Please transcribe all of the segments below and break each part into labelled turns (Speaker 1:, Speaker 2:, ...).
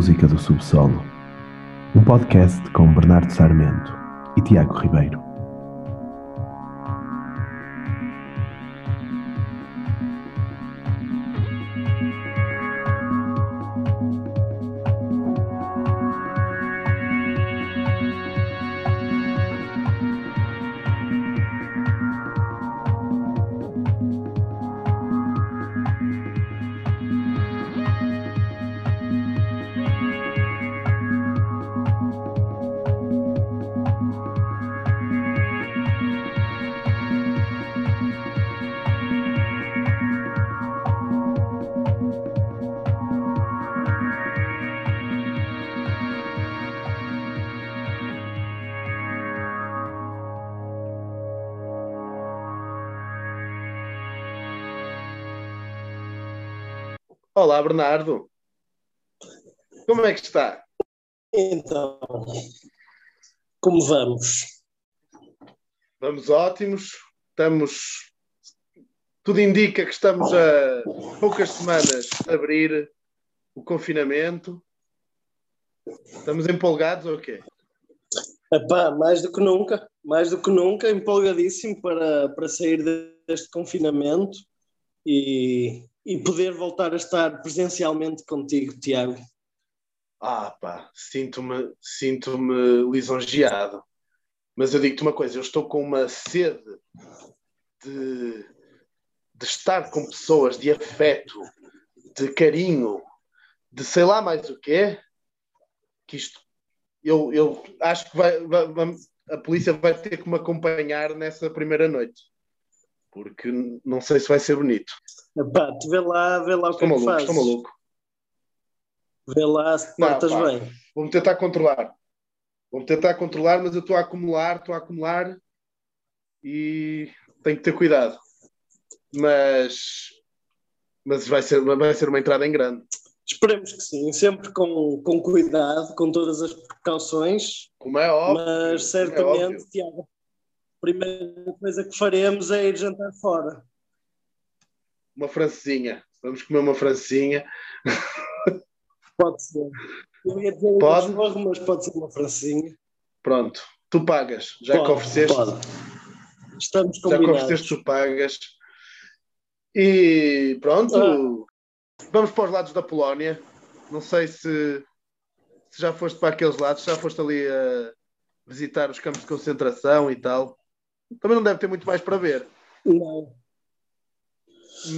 Speaker 1: Música do Subsolo, um podcast com Bernardo Sarmento e Tiago Ribeiro.
Speaker 2: Olá, Bernardo. Como é que está?
Speaker 3: Então, como vamos?
Speaker 2: Vamos ótimos. Estamos. Tudo indica que estamos a poucas semanas de abrir o confinamento. Estamos empolgados ou quê?
Speaker 3: Epá, mais do que nunca, mais do que nunca, empolgadíssimo para, para sair deste confinamento e, e poder voltar a estar presencialmente contigo, Tiago.
Speaker 2: Ah, pá, sinto-me sinto-me lisonjeado. Mas eu digo-te uma coisa, eu estou com uma sede de, de estar com pessoas, de afeto, de carinho, de sei lá mais o quê, que isto eu, eu acho que vai, vai, vai, a polícia vai ter que me acompanhar nessa primeira noite. Porque não sei se vai ser bonito.
Speaker 3: Epá, tu vê lá, vê lá o que
Speaker 2: Estou
Speaker 3: é que
Speaker 2: maluco,
Speaker 3: fazes.
Speaker 2: estou maluco.
Speaker 3: Vê lá se portas bem.
Speaker 2: Vou-me tentar controlar. Vou-me tentar controlar, mas eu estou a acumular, estou a acumular e tenho que ter cuidado. Mas, mas vai, ser, vai ser uma entrada em grande.
Speaker 3: Esperemos que sim, sempre com, com cuidado, com todas as precauções,
Speaker 2: Como é óbvio.
Speaker 3: mas
Speaker 2: como é
Speaker 3: certamente,
Speaker 2: óbvio.
Speaker 3: Tiago, primeira coisa que faremos é ir jantar fora.
Speaker 2: Uma francesinha. Vamos comer uma francesinha.
Speaker 3: Pode ser. Eu ia dizer
Speaker 2: Pode?
Speaker 3: cachorro, mas pode ser uma francinha.
Speaker 2: Pronto. Tu pagas. Já que
Speaker 3: Pode,
Speaker 2: ofereceste,
Speaker 3: pode. Estamos
Speaker 2: já que
Speaker 3: combinados.
Speaker 2: ofereceste, tu pagas. E pronto.
Speaker 3: Ah.
Speaker 2: Vamos para os lados da Polónia. Não sei se, se já foste para aqueles lados, se já foste ali a visitar os campos de concentração e tal. Também não deve ter muito mais para ver.
Speaker 3: Não,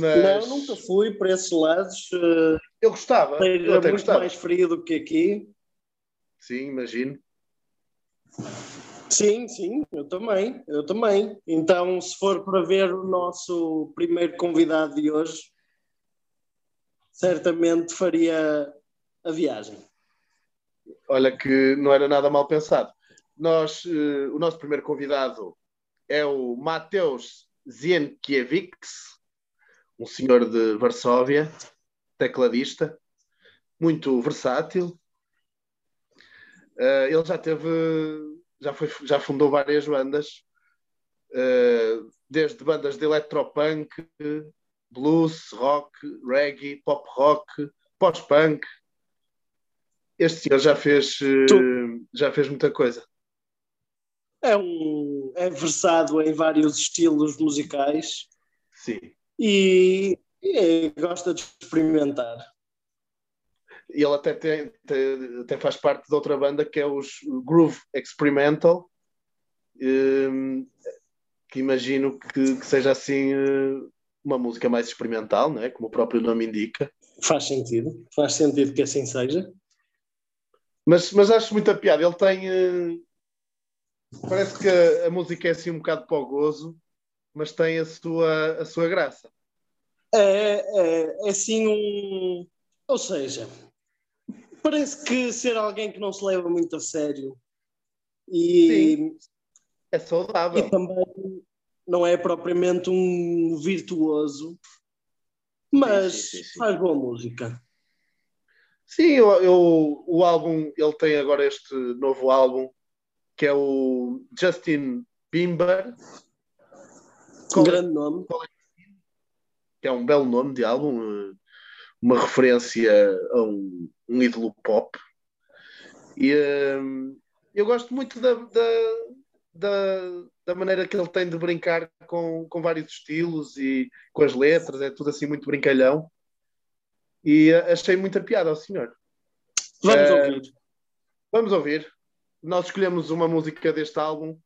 Speaker 2: Mas
Speaker 3: não, nunca fui para esses lados. eh,
Speaker 2: eu gostava. Eu
Speaker 3: Era
Speaker 2: até
Speaker 3: muito
Speaker 2: gostava.
Speaker 3: mais frio do que aqui.
Speaker 2: Sim, imagino.
Speaker 3: Sim, sim, eu também, eu também. Então, se for para ver o nosso primeiro convidado de hoje, certamente faria a viagem.
Speaker 2: Olha que não era nada mal pensado. Nós, eh, o nosso primeiro convidado é o Mateusz Zienkiewicz, um senhor de Varsóvia, tecladista, muito versátil. Eh, ele já teve, já, foi, já fundou várias bandas, eh, desde bandas de electropunk, blues, rock, reggae, pop rock, pós-punk. Este senhor já fez, eh, já fez muita coisa.
Speaker 3: É, um, é versado em vários estilos musicais
Speaker 2: Sim.
Speaker 3: e, e gosta de experimentar.
Speaker 2: E ele até, tem, tem- até faz parte de outra banda que é os Groove Experimental, ehm, que imagino que, que seja assim eh, uma música mais experimental, não é? como o próprio nome indica.
Speaker 3: Faz sentido, faz sentido que assim seja.
Speaker 2: Mas, mas acho muita piada. Ele tem. Parece que a, a música é assim um bocado para o gozo, mas tem a sua, a sua graça.
Speaker 3: É, é, é assim um. Ou seja, parece que ser alguém que não se leva muito a sério e,
Speaker 2: É saudável.
Speaker 3: e também não é propriamente um virtuoso, mas
Speaker 2: Sim, sim, sim, sim.
Speaker 3: faz boa música.
Speaker 2: Sim, eu, eu- o álbum, ele tem agora este novo álbum, que é o Justin Bieber,
Speaker 3: Um grande nome.
Speaker 2: que é um belo nome de álbum. eh, uma referência a um, um ídolo pop. E um, eu gosto muito da, da, da, da, maneira que ele tem de brincar com, com vários estilos e com as letras, é tudo assim muito brincalhão. E uh, achei muita piada ao senhor.
Speaker 3: Vamos uh, ouvir.
Speaker 2: Vamos ouvir. Nós escolhemos uma música deste álbum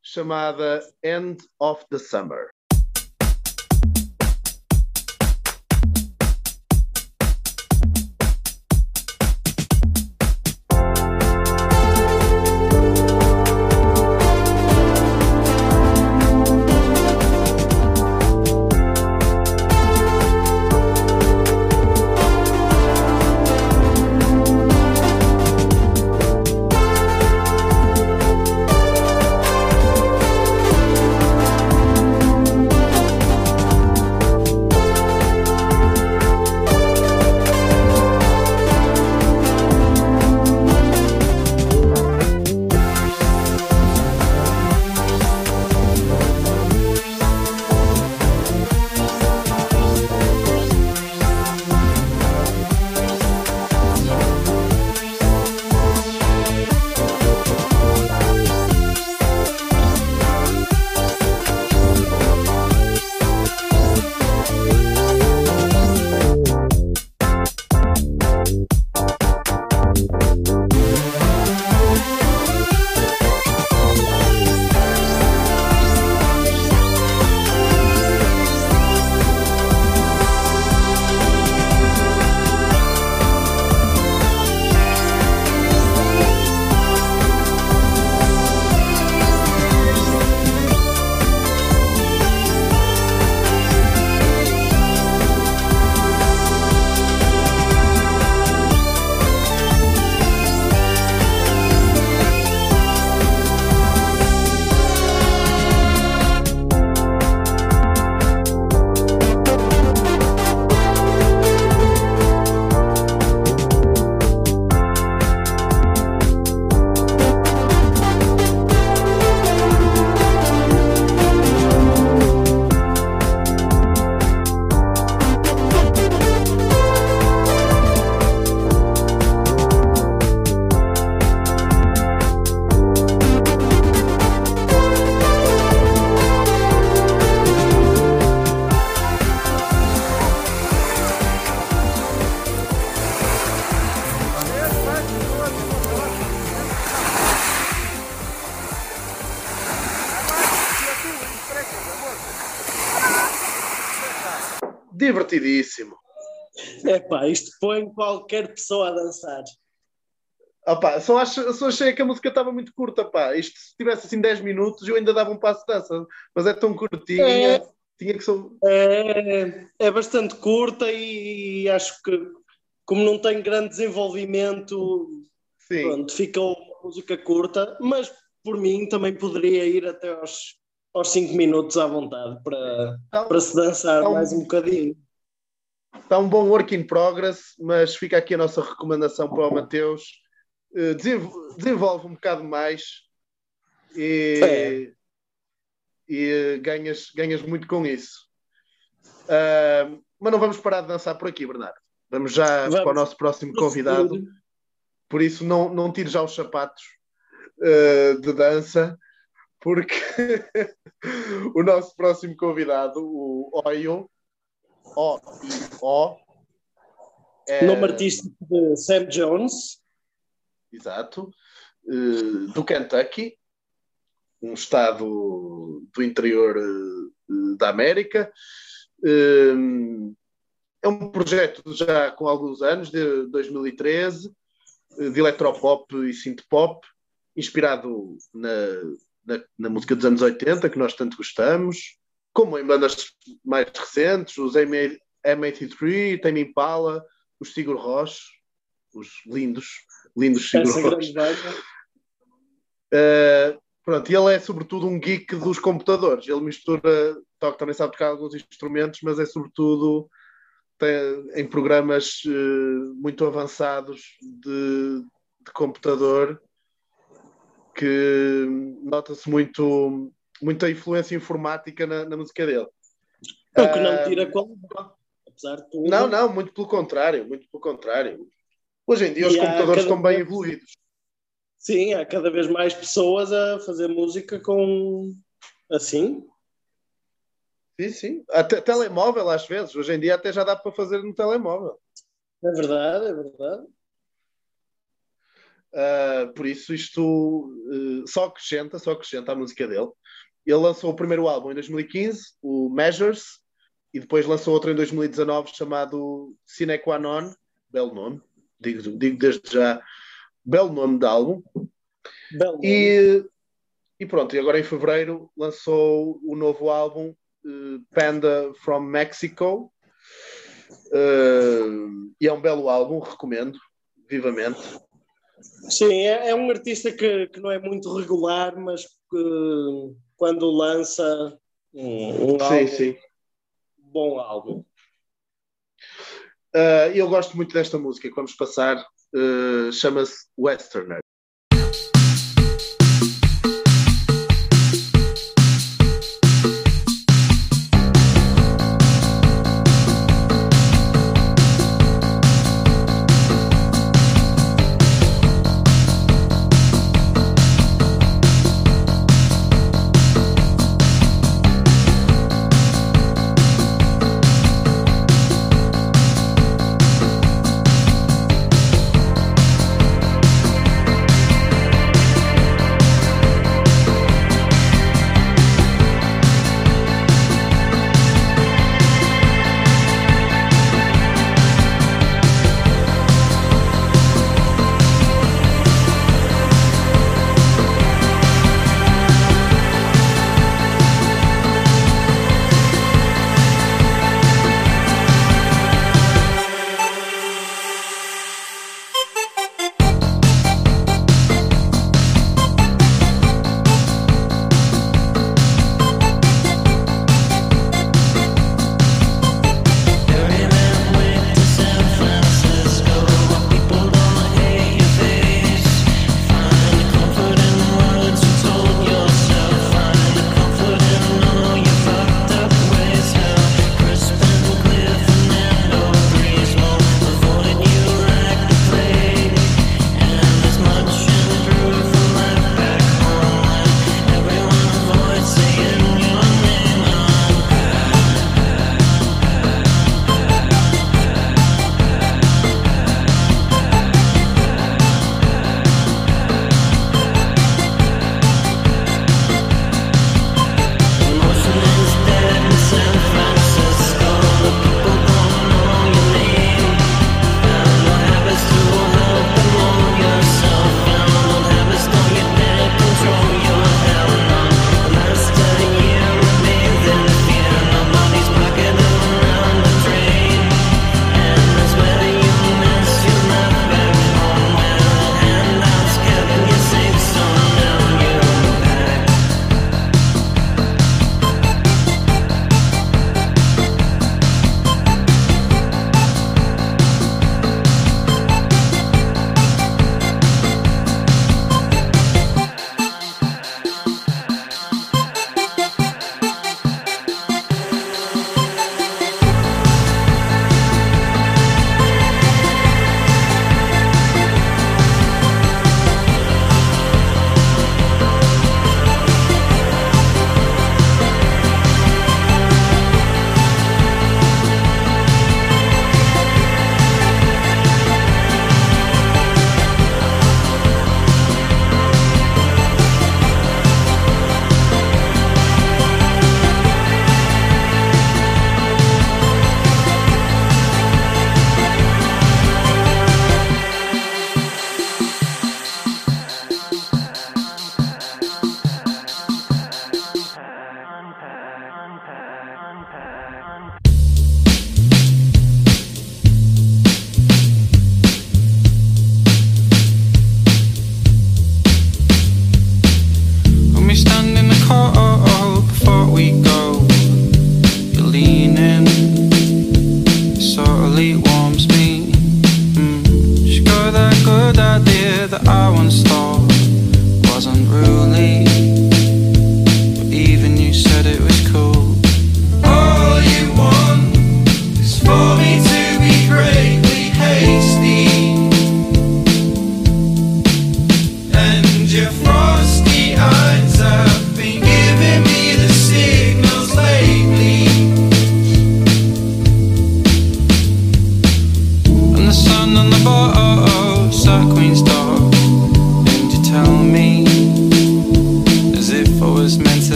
Speaker 2: chamada End of the Summer. Divertidíssimo.
Speaker 3: É pá, isto põe qualquer pessoa a dançar.
Speaker 2: Só, acho, só achei que a música estava muito curta, pá. Isto, se tivesse assim 10 minutos, eu ainda dava um passo de dança, mas é tão curtinha. É, tinha que sou...
Speaker 3: é, é bastante curta e acho que, como não tem grande desenvolvimento, Sim. pronto, ficou uma música curta, mas por mim também poderia ir até aos, aos 5 minutos à vontade para, para se dançar mais um bocadinho.
Speaker 2: Está um bom work in progress, mas fica aqui a nossa recomendação para o Mateus. Eh, desenvolve um bocado mais e, é. e ganhas, ganhas muito com isso. Uh, mas não vamos parar de dançar por aqui, Bernardo. Vamos já vamos. para o nosso próximo convidado. Por isso, não, não tire já os sapatos uh, de dança, porque o nosso próximo convidado, o Oil, o e O.
Speaker 3: É... Nome artístico de Sam Jones.
Speaker 2: Exato. Uh, do Kentucky, um estado do interior uh, da América. Uh, é um projeto já com alguns anos, de 2013, de electropop e synth-pop, inspirado na, na, na, música dos anos 80, que nós tanto gostamos, como em bandas mais recentes, os M83, Tame Impala, os Sigur Rós, os lindos, lindos Sigur Rós. Uh, pronto, e ele é sobretudo um geek dos computadores. Ele mistura, toca também sabe tocar alguns instrumentos, mas é sobretudo tem, em programas uh, muito avançados de, de computador que nota-se muito muita influência informática na, na música dele.
Speaker 3: O que não tira qualidade. apesar de tudo.
Speaker 2: Não, não, muito pelo contrário, muito pelo contrário. Hoje em dia os
Speaker 3: E há
Speaker 2: computadores estão bem
Speaker 3: vez-
Speaker 2: evoluídos.
Speaker 3: Sim, há cada vez mais pessoas a fazer música com assim.
Speaker 2: Sim, sim. Até telemóvel às vezes. Hoje em dia até já dá para fazer no telemóvel.
Speaker 3: É verdade, é verdade.
Speaker 2: Uh, por isso isto uh, só acrescenta, só acrescenta a música dele. Ele lançou o primeiro álbum em 2015, o Measures, e depois lançou outro em 2019 chamado Sine Qua Non, belo nome, digo, digo desde já, belo nome de álbum.
Speaker 3: Belo.
Speaker 2: E, e pronto, e agora em fevereiro lançou o novo álbum uh, Panda from Mexico. Uh, e é um belo álbum, recomendo vivamente.
Speaker 3: Sim, é, é um artista que, que não é muito regular, mas que quando lança um, um
Speaker 2: sim,
Speaker 3: álbum,
Speaker 2: sim.
Speaker 3: bom álbum.
Speaker 2: Uh, eu gosto muito desta música que vamos passar, uh, chama-se Westerner.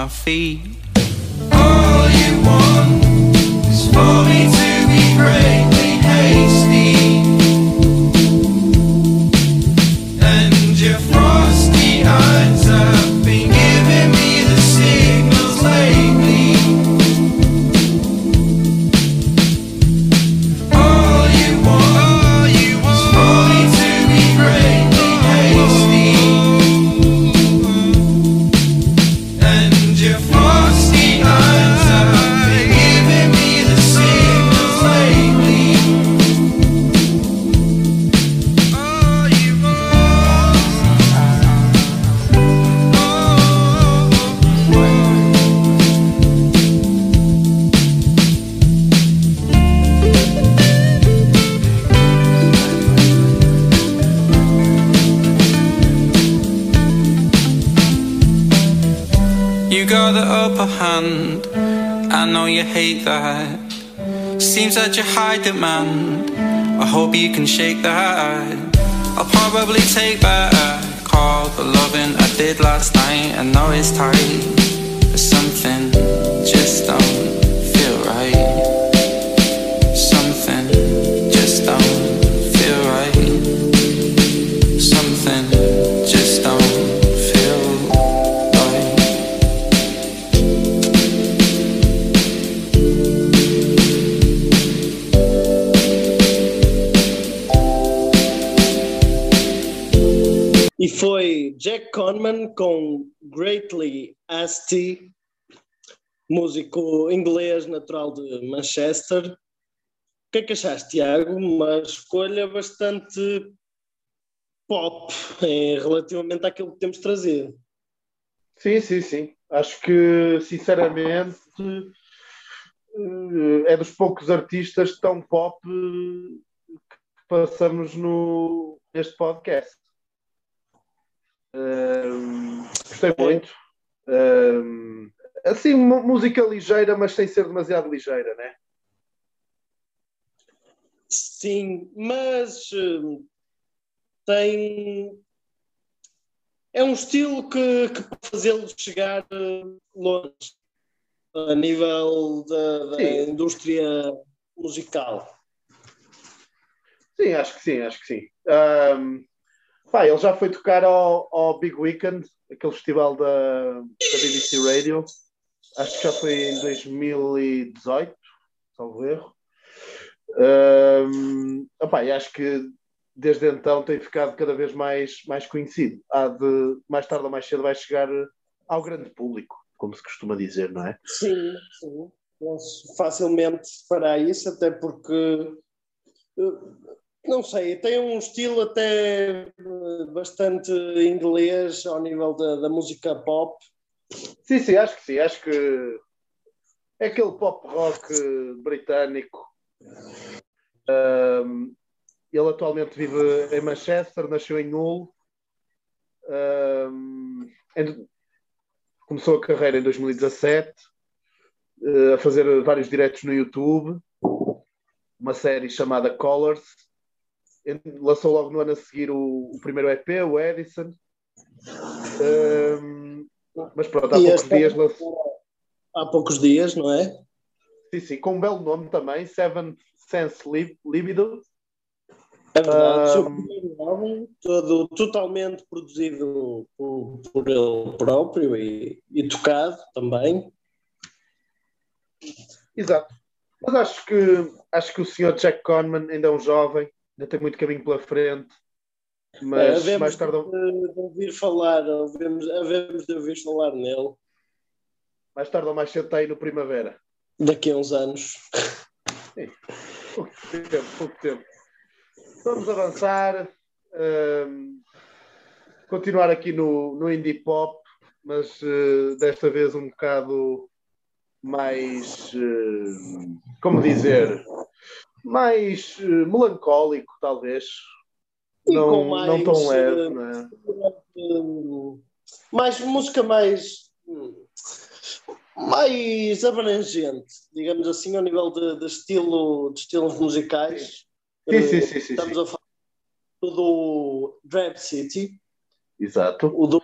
Speaker 4: My feet. I'll probably take back all the loving I did last night. I know it's tight,
Speaker 3: foi Jack Conman com Greatly Asti, músico inglês natural de Manchester. O que é que achaste, Tiago? Uma escolha bastante pop em, relativamente àquilo que temos trazido.
Speaker 2: Sim, sim, sim. Acho que, sinceramente, eh, é dos poucos artistas tão pop eh, que passamos no, neste podcast. Gostei muito. Ehm, assim, música ligeira, mas sem ser demasiado ligeira, né?
Speaker 3: Sim, mas hum, tem. É um estilo que, que pode fazê-lo chegar hum, longe a nível da, da indústria musical.
Speaker 2: Sim, acho que sim, acho que sim. Pá, ele já foi tocar ao, ao Big Weekend, aquele festival da, da BBC Radio. Acho que já foi em 2018, salvo erro. Opá, e acho que desde então tem ficado cada vez mais, mais conhecido. Há de, mais tarde ou mais cedo vai chegar ao grande público, como se costuma dizer, não é?
Speaker 3: Sim, sim. Facilmente fará isso, até porque eh, não sei, tem um estilo até eh, bastante inglês ao nível da, da música pop.
Speaker 2: Sim, sim, acho que sim. Acho que é aquele pop rock britânico. Um, ele atualmente vive em Manchester, nasceu em Hull. Um, em- começou a carreira em 2017, eh, a fazer vários diretos no YouTube, uma série chamada Colors. Lançou logo no ano a seguir o, o primeiro EP, o Edison. Um, mas pronto, há
Speaker 3: E
Speaker 2: poucos dias lançou.
Speaker 3: Há poucos dias, não é?
Speaker 2: Sim, sim, com um belo nome também, Seventh Sense Lib- Libido.
Speaker 3: É verdade, o seu primeiro álbum, todo, totalmente produzido por, por ele próprio e, e tocado também.
Speaker 2: Exato. Mas acho que, acho que o senhor Jack Conman ainda é um jovem, ainda tem muito caminho pela frente. Mas
Speaker 3: É,
Speaker 2: mais tarde,
Speaker 3: de, de ouvir falar, havemos, havemos de ouvir falar nele
Speaker 2: mais tarde ou mais cedo está aí no Primavera.
Speaker 3: daqui a uns anos.
Speaker 2: Pouco tempo, pouco tempo. Vamos avançar. hum, continuar aqui no, no indie pop, mas eh, desta vez um bocado mais. eh, como dizer? Mais eh, melancólico, talvez.
Speaker 3: E
Speaker 2: não,
Speaker 3: com mais,
Speaker 2: não tão leve,
Speaker 3: eh,
Speaker 2: não é?
Speaker 3: Hum, mais música mais hum, mais abrangente, digamos assim, ao nível de, de estilo de estilos musicais.
Speaker 2: Sim, sim, sim, sim,
Speaker 3: Estamos
Speaker 2: sim.
Speaker 3: a falar do Drab City,
Speaker 2: Exato.
Speaker 3: o do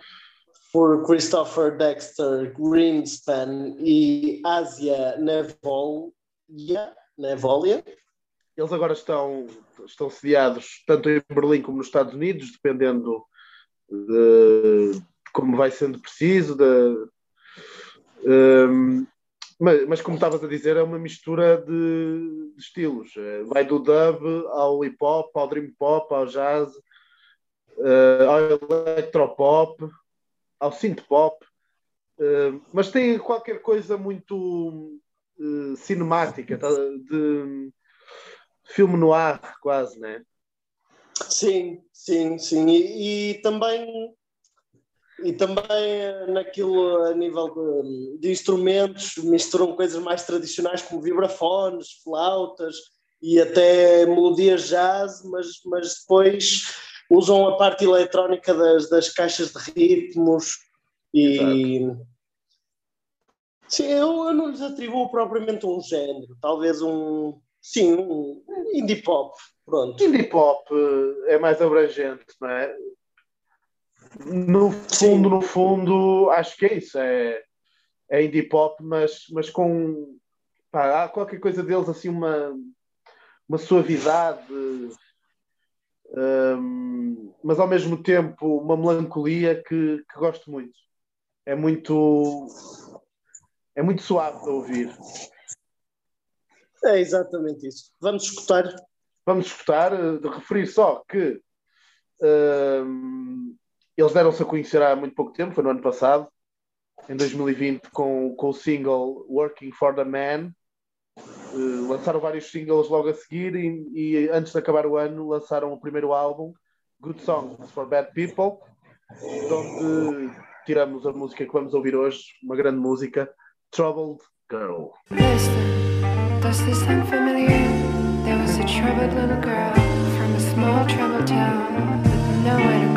Speaker 3: por Christopher Dexter Greenspan e Asia Nevolia, Nevolia.
Speaker 2: Eles agora estão, estão sediados tanto em Berlim como nos Estados Unidos, dependendo de, como vai sendo preciso. De, hum, mas, mas como estavas a dizer, é uma mistura de, de estilos. Eh, Vai do dub ao hip hop, ao dream pop, ao jazz, eh, ao electropop, ao synth pop. Eh, mas tem qualquer coisa muito eh, cinemática, tá? de filme no ar, quase, né?
Speaker 3: Sim, sim, sim. E, e também e também naquilo a nível de, de instrumentos misturam coisas mais tradicionais como vibrafones, flautas e até melodias jazz, mas, mas depois usam a parte eletrónica das, das caixas de ritmos e sim, eu, eu não lhes atribuo propriamente um género, talvez um sim, um indie pop, pronto.
Speaker 2: Indie pop eh, é mais abrangente, não é? No
Speaker 3: Sim.
Speaker 2: fundo, no fundo, acho que é isso. É, é indie pop, mas, mas com pá, há qualquer coisa deles assim, uma, uma suavidade, hum, mas ao mesmo tempo uma melancolia que, que gosto muito. É muito é muito suave de ouvir.
Speaker 3: É exatamente isso. Vamos escutar.
Speaker 2: vamos escutar, eh, de referir só que hum, eles deram-se a conhecer há muito pouco tempo, foi no ano passado, em 2020, com, com o single Working for the Man. Eh, lançaram vários singles logo a seguir e, e antes de acabar o ano lançaram o primeiro álbum, Good Songs for Bad People, de onde tiramos a música que vamos ouvir hoje, uma grande música, Troubled Girl.
Speaker 5: Does this sound familiar? There was a troubled little girl from a small troubled town with nowhere to go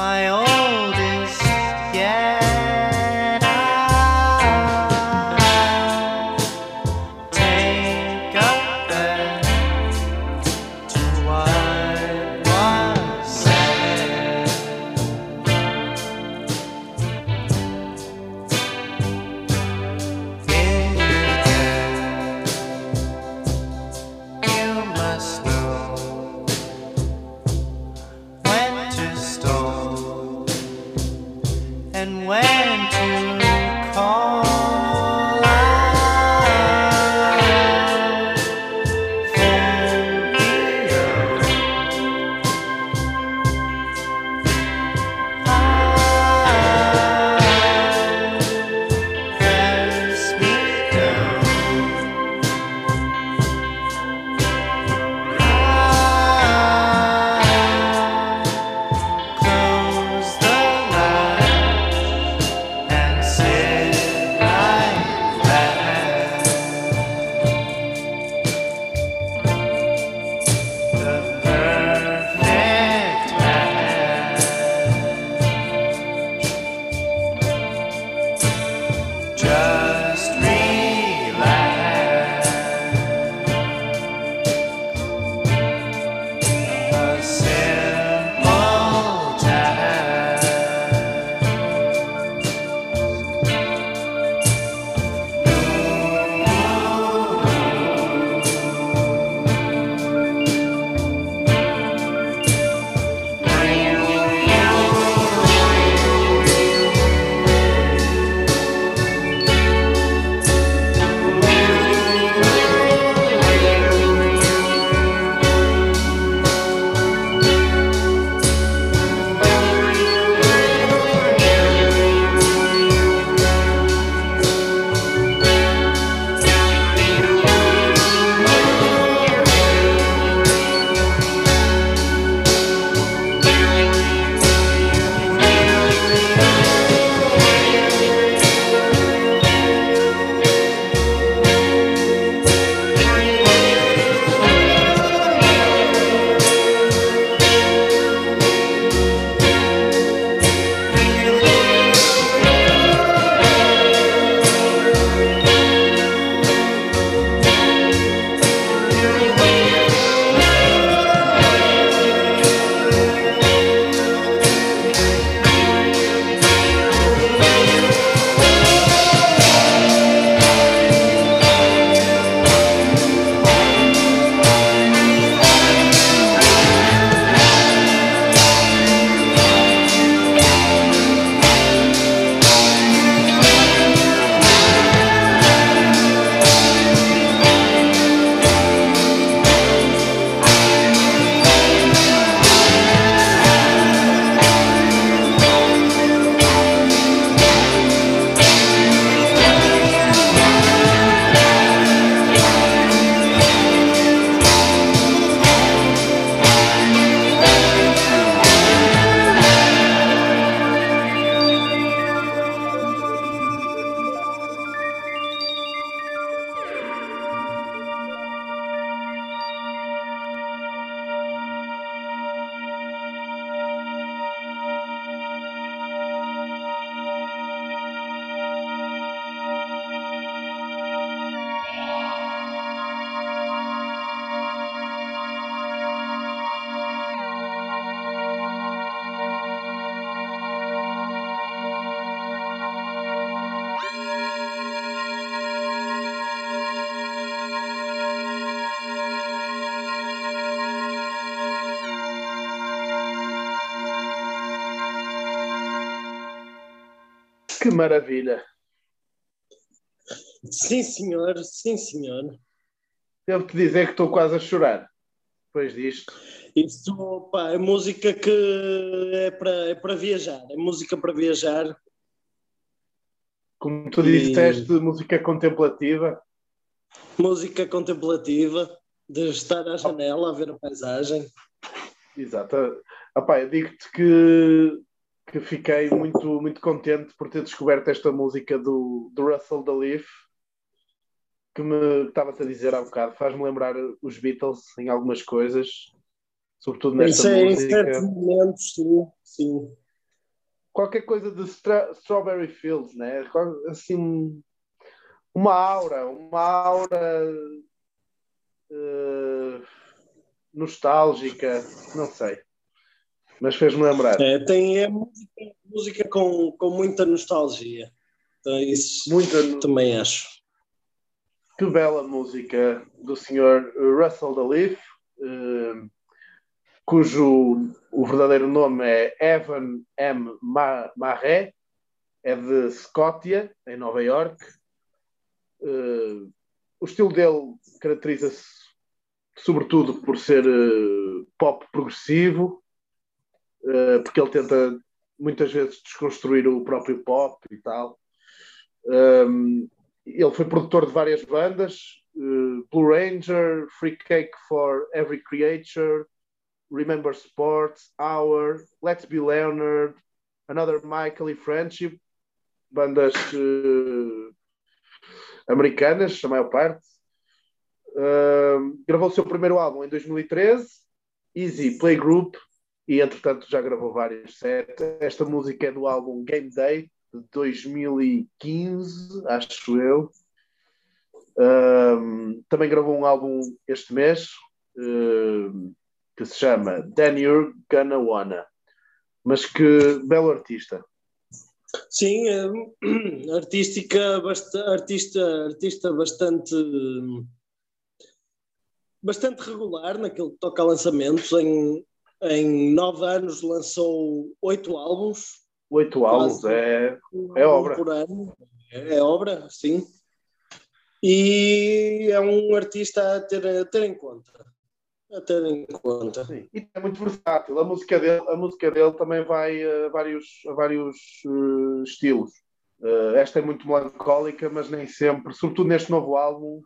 Speaker 5: my
Speaker 6: own
Speaker 2: Que maravilha.
Speaker 3: Sim, senhor, sim, senhor.
Speaker 2: Devo-te dizer que estou quase a chorar depois disto.
Speaker 3: Isto pá, é música que é para é para viajar, é música para viajar.
Speaker 2: Como tu
Speaker 3: E-
Speaker 2: disseste, música contemplativa.
Speaker 3: Música contemplativa, de estar à janela a ver a paisagem.
Speaker 2: Exato. Epá, eu digo-te que, que fiquei muito, muito contente por ter descoberto esta música do, do Russell Leaf, que me estava-te a dizer há bocado, faz-me lembrar os Beatles em algumas coisas, sobretudo nesta
Speaker 3: Isso é em
Speaker 2: música.
Speaker 3: certos momentos, sim, sim.
Speaker 2: Qualquer coisa de Stra- Strawberry Fields, né? Assim, uma aura, uma aura eh, nostálgica, não sei. Mas fez-me lembrar.
Speaker 3: É, tem é música, música com, com muita nostalgia. Então, isso
Speaker 2: Muita,
Speaker 3: também acho.
Speaker 2: que bela música do Sr. Russell da Leaf, eh, cujo o verdadeiro nome é Evan M. Ma- Marré, é de Scótia, em Nova York. Eh, o estilo dele caracteriza-se sobretudo por ser eh, pop progressivo, eh, porque ele tenta muitas vezes desconstruir o próprio pop e tal. Um, ele foi produtor de várias bandas, eh, Blue Ranger, Free Cake for Every Creature, Remember Sports, Hour, Let's Be Leonard, Another Michael e Friendship, bandas eh, americanas, a maior parte. Um, gravou o seu primeiro álbum em 2013, Easy Playgroup, e entretanto já gravou vários sets. Esta música é do álbum Game Day, de 2015, acho eu. Um, também gravou um álbum este mês um, que se chama Then You're Gonna Wanna. Mas que belo artista.
Speaker 3: Sim, é, artística, basta, artista, artista bastante, bastante regular naquilo que toca a lançamentos. Em, em nove anos lançou oito álbuns.
Speaker 2: Oito álbuns, é,
Speaker 3: um
Speaker 2: É obra.
Speaker 3: Por ano. É, é obra, sim. E é um artista a ter, a ter em conta. A ter em conta.
Speaker 2: Sim, e é muito versátil. A música dele, a música dele também vai a vários, a vários eh, estilos. Eh, esta é muito melancólica, mas nem sempre, sobretudo neste novo álbum,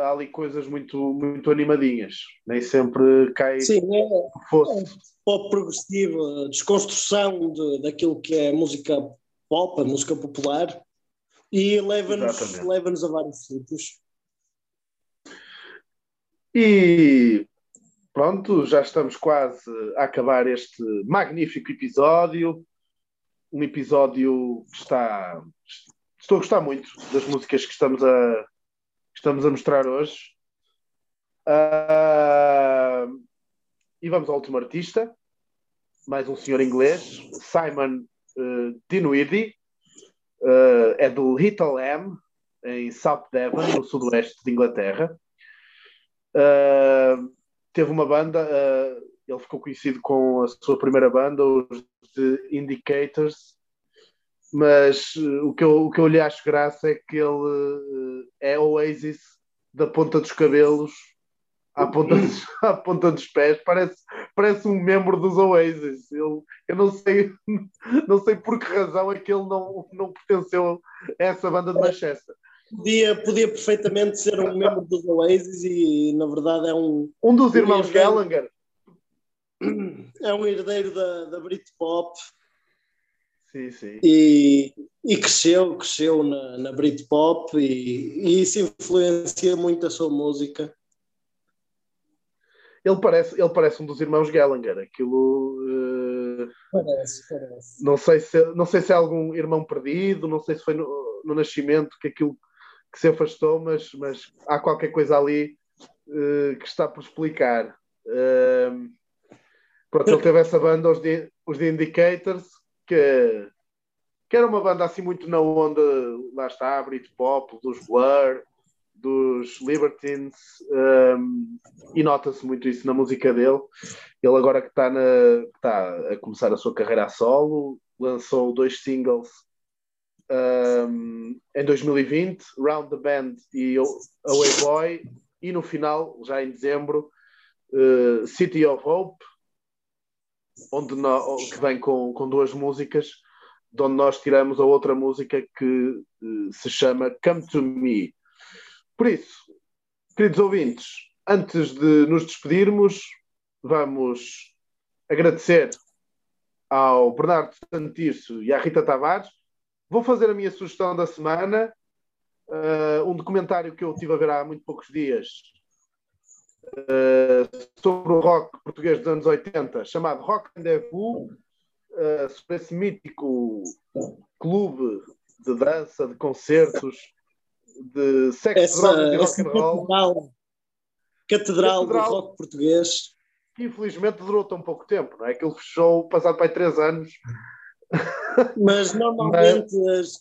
Speaker 2: há ali coisas muito, muito animadinhas. Nem sempre cai
Speaker 3: Sim, é,
Speaker 2: fosse.
Speaker 3: pop progressivo, desconstrução de, daquilo que é música pop, a música popular, e leva-nos leva a vários sítios.
Speaker 2: E pronto, já estamos quase a acabar este magnífico episódio. Um episódio que está. Estou a gostar muito das músicas que estamos a, estamos a mostrar hoje. Ah, e vamos ao último artista, mais um senhor inglês, Simon uh, Dinwiddie, uh, é do Little M, em South Devon, no sudoeste de Inglaterra. Uh, teve uma banda, uh, ele ficou conhecido com a sua primeira banda, os The Indicators, mas uh, o, que eu, o que eu lhe acho graça é que ele uh, é Oasis da ponta dos cabelos à ponta dos, à ponta dos pés, parece, parece um membro dos Oasis. Ele, eu não sei, não sei por que razão é que ele não, não pertenceu a essa banda de Manchester.
Speaker 3: Podia, podia perfeitamente ser um membro dos Oasis e, na verdade, é um,
Speaker 2: Um dos irmãos Gallagher.
Speaker 3: é um herdeiro da, da Britpop
Speaker 2: Sim, sim.
Speaker 3: e, e cresceu, cresceu na, na Britpop e, e isso influencia muito a sua música.
Speaker 2: Ele parece, ele parece um dos irmãos Gallagher. Aquilo. eh,
Speaker 3: Parece, parece.
Speaker 2: não, sei se, não sei se é algum irmão perdido, não sei se foi no, no nascimento que aquilo que se afastou, mas, mas há qualquer coisa ali eh, que está por explicar. Ehm, pronto, ele teve essa banda, os The, os The Indicators, que, que era uma banda assim muito na onda, lá está, Britpop, dos Blur, dos Libertines, ehm, e nota-se muito isso na música dele. Ele agora que está, na, está a começar a sua carreira a solo, lançou dois singles um, em 2020, Round the Band e Away Boy, e no final, já em dezembro, uh, City of Hope, onde nós, que vem com, com duas músicas, de onde nós tiramos a outra música que uh, se chama Come to Me. Por isso, queridos ouvintes, antes de nos despedirmos, vamos agradecer ao Bernardo Santirso e à Rita Tavares. Vou fazer a minha sugestão da semana, uh, um documentário que eu tive a ver há muito poucos dias sobre o rock português dos anos 80, chamado Rock Rendezvous, uh, sobre esse mítico clube de dança, de concertos, de sexo,
Speaker 3: Essa,
Speaker 2: drogas e rock and roll.
Speaker 3: catedral, catedral do
Speaker 2: Catedral.
Speaker 3: rock português.
Speaker 2: que infelizmente durou tão pouco tempo, não é? Aquilo fechou passado para aí três anos.
Speaker 3: Mas normalmente as,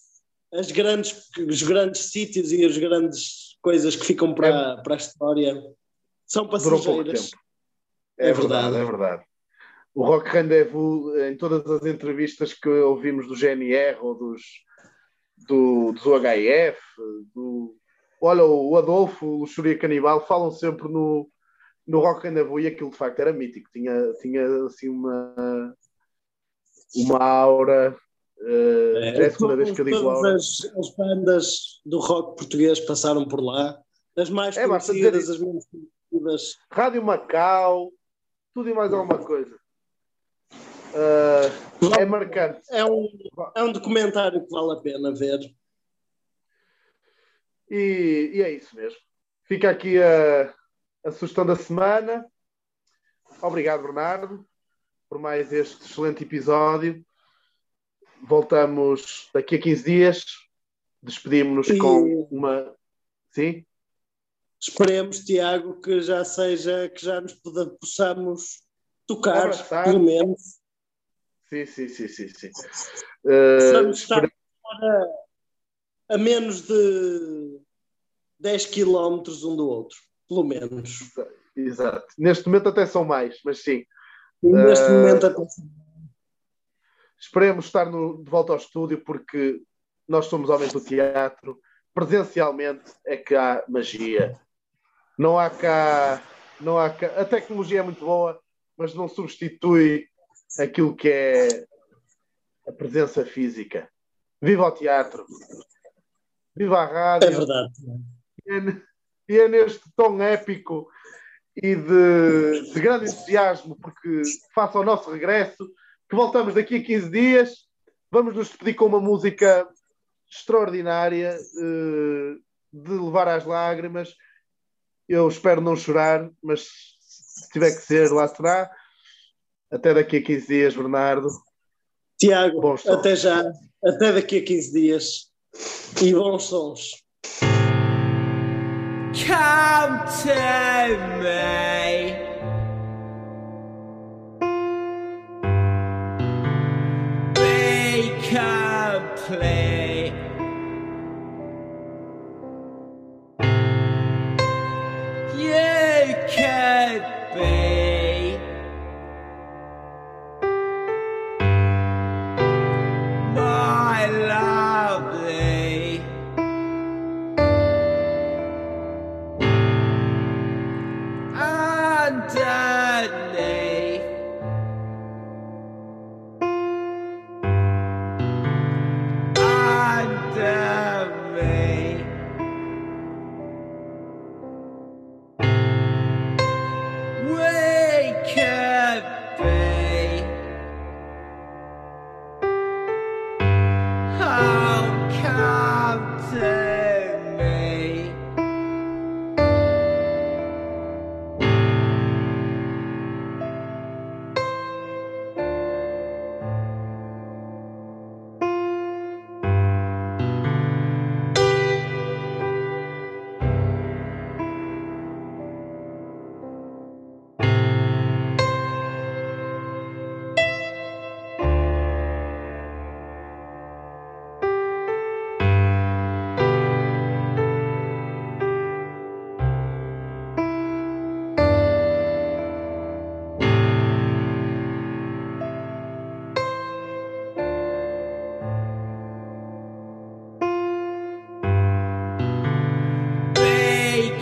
Speaker 3: as grandes, os grandes sítios e as grandes coisas que ficam para, para a história são
Speaker 2: Durou pouco
Speaker 3: passageiras.
Speaker 2: tempo. É,
Speaker 3: É
Speaker 2: verdade,
Speaker 3: verdade.
Speaker 2: é verdade. O Rock Rendezvous, em todas as entrevistas que ouvimos do GNR ou dos, do, dos UHF, do, olha, o Adolfo, o Xuria Canibal, falam sempre no, no Rock Rendezvous e aquilo de facto era mítico. Tinha, tinha assim uma, uma aura. eh, já é a segunda vez que eu digo
Speaker 3: Todas
Speaker 2: aura.
Speaker 3: as, as bandas do rock português passaram por lá. As mais
Speaker 2: É,
Speaker 3: conhecidas, as menos
Speaker 2: Rádio Macau, tudo e mais alguma coisa. Eh, é marcante.
Speaker 3: É um, é um documentário que vale a pena ver.
Speaker 2: E, e é isso mesmo. Fica aqui a, a sugestão da semana. Obrigado, Bernardo, por mais este excelente episódio. Voltamos daqui a 15 dias. Despedimos-nos
Speaker 3: E-
Speaker 2: com uma. Sim?
Speaker 3: Esperemos, Tiago, que já seja, que já nos possamos tocar,
Speaker 2: Abraçar.
Speaker 3: pelo menos.
Speaker 2: Sim, sim, sim, sim. sim.
Speaker 3: Possamos estar a, a menos de 10 quilómetros um do outro, pelo menos.
Speaker 2: Exato. Neste momento até são mais, mas sim.
Speaker 3: Neste
Speaker 2: Eh,
Speaker 3: momento até
Speaker 2: Esperemos estar no- de volta ao estúdio porque nós somos homens do teatro. Presencialmente é que há magia. Não há cá, não há cá. A tecnologia é muito boa, mas não substitui aquilo que é a presença física. Viva o teatro! Viva a rádio!
Speaker 3: é verdade.
Speaker 2: E é- é neste tom épico e de, de grande entusiasmo, porque faça o nosso regresso, que voltamos daqui a 15 dias. Vamos nos despedir com uma música extraordinária, eh, de levar às lágrimas. Eu espero não chorar, mas se tiver que ser, lá será. Até daqui a 15 dias, Bernardo.
Speaker 3: Tiago,
Speaker 2: Bons sons.
Speaker 3: até já, até daqui a 15 dias. E bons sons.
Speaker 4: Come to me.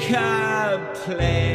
Speaker 4: could
Speaker 7: play.